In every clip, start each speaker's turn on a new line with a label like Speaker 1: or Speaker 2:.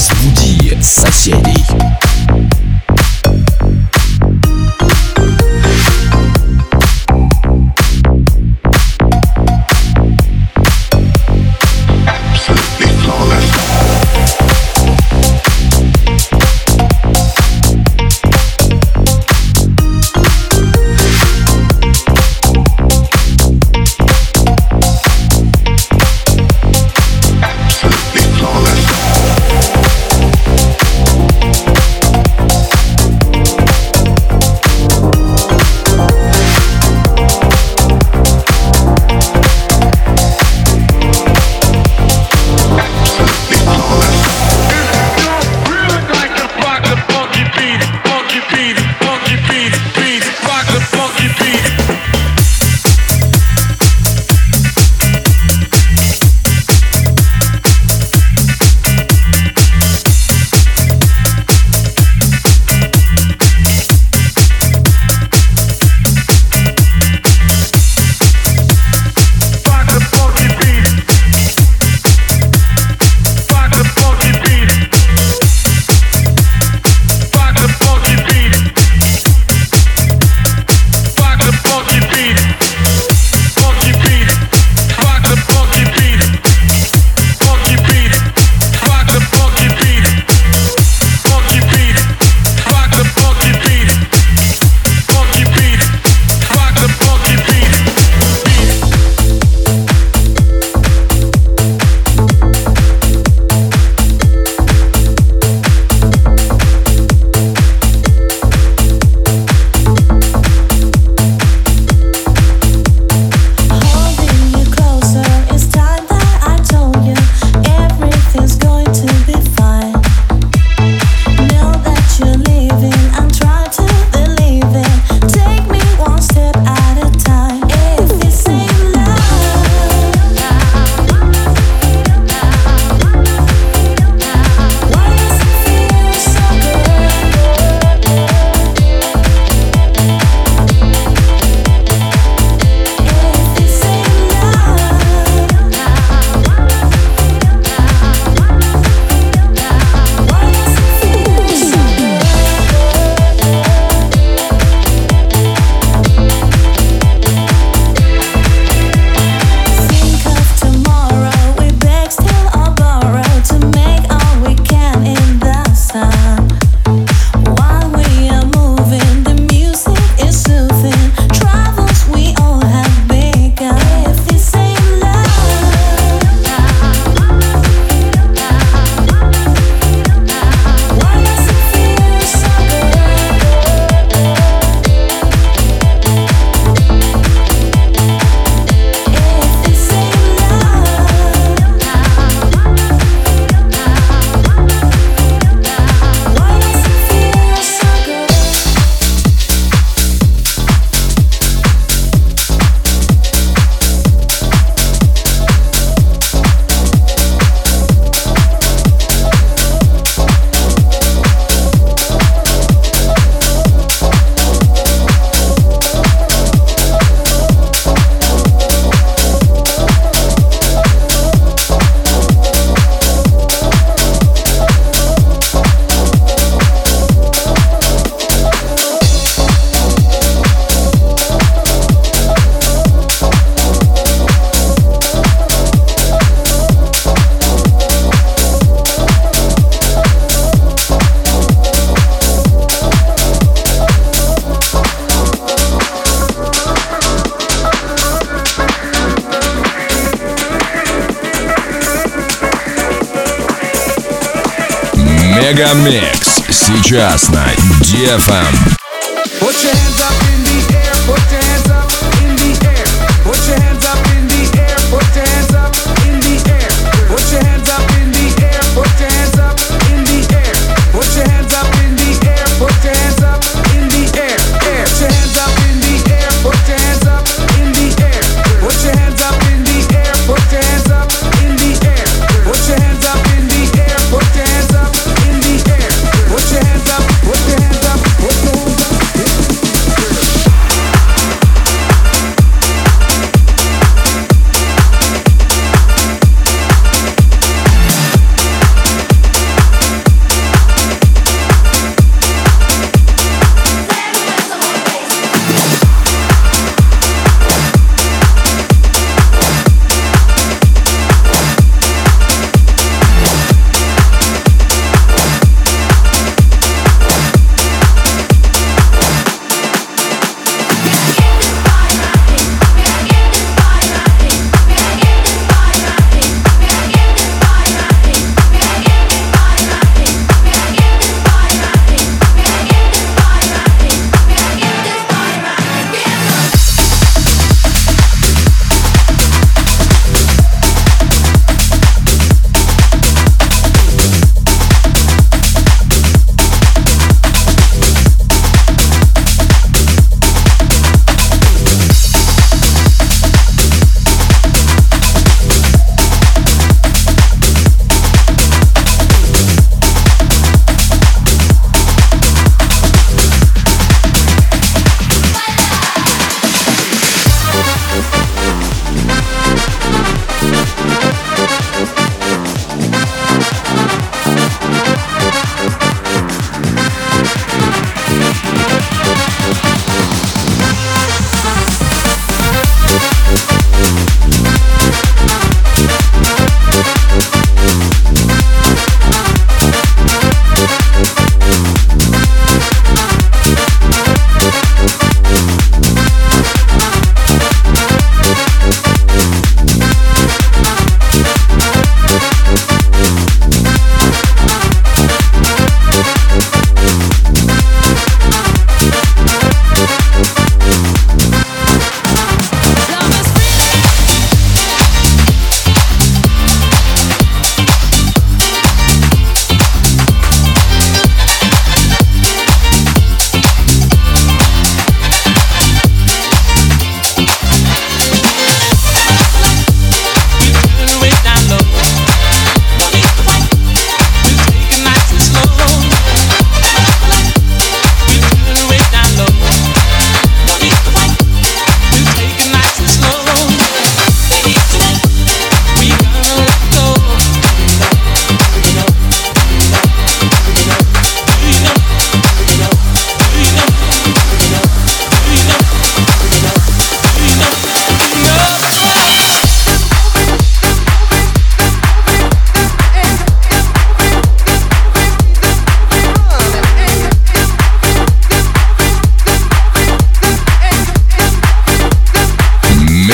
Speaker 1: Разбуди соседей. Мегамикс сейчас на DFM.
Speaker 2: Put your hands up in the air, put your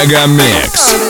Speaker 2: Мегамикс.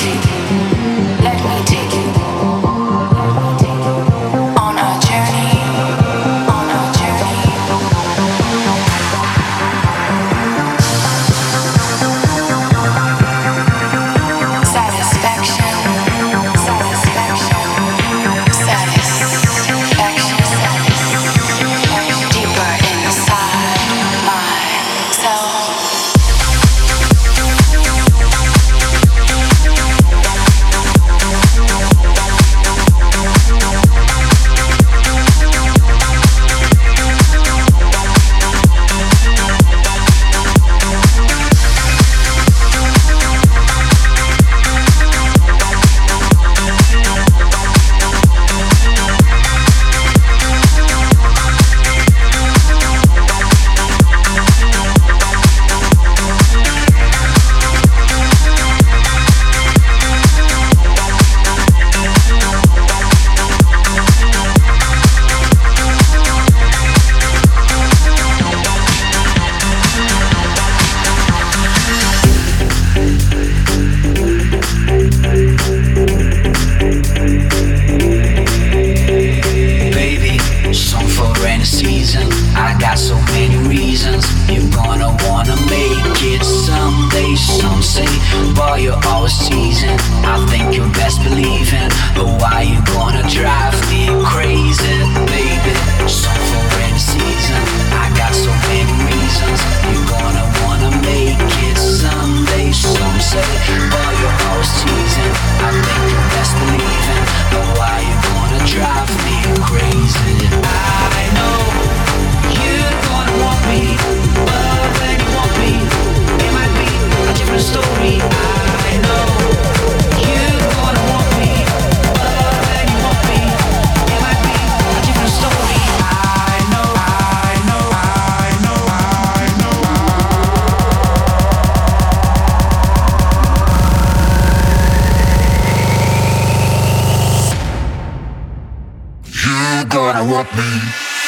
Speaker 2: You gotta want me.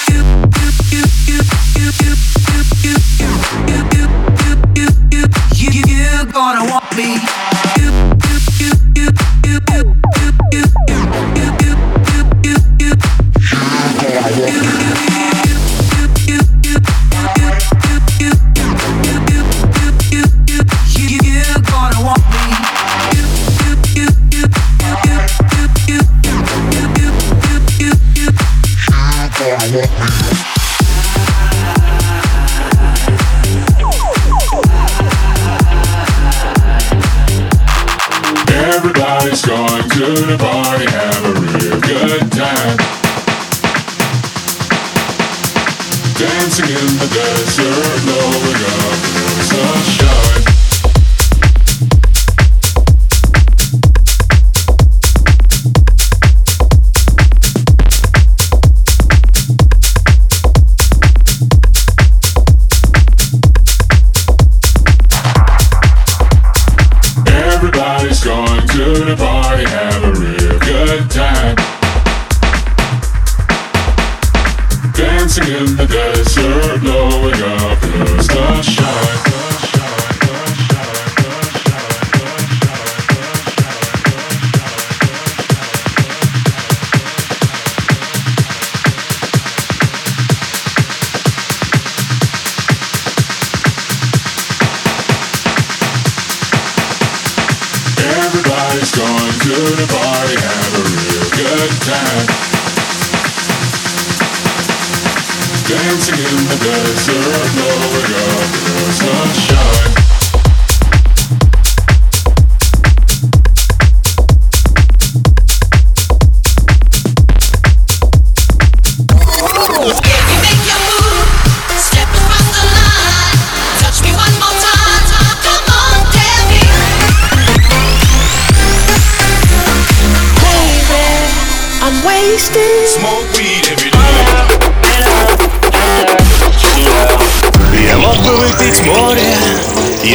Speaker 2: You, you, you gotta want me. You gotta want me. to the party, have a real good time. Dancing
Speaker 1: in
Speaker 3: the desert, blowing up.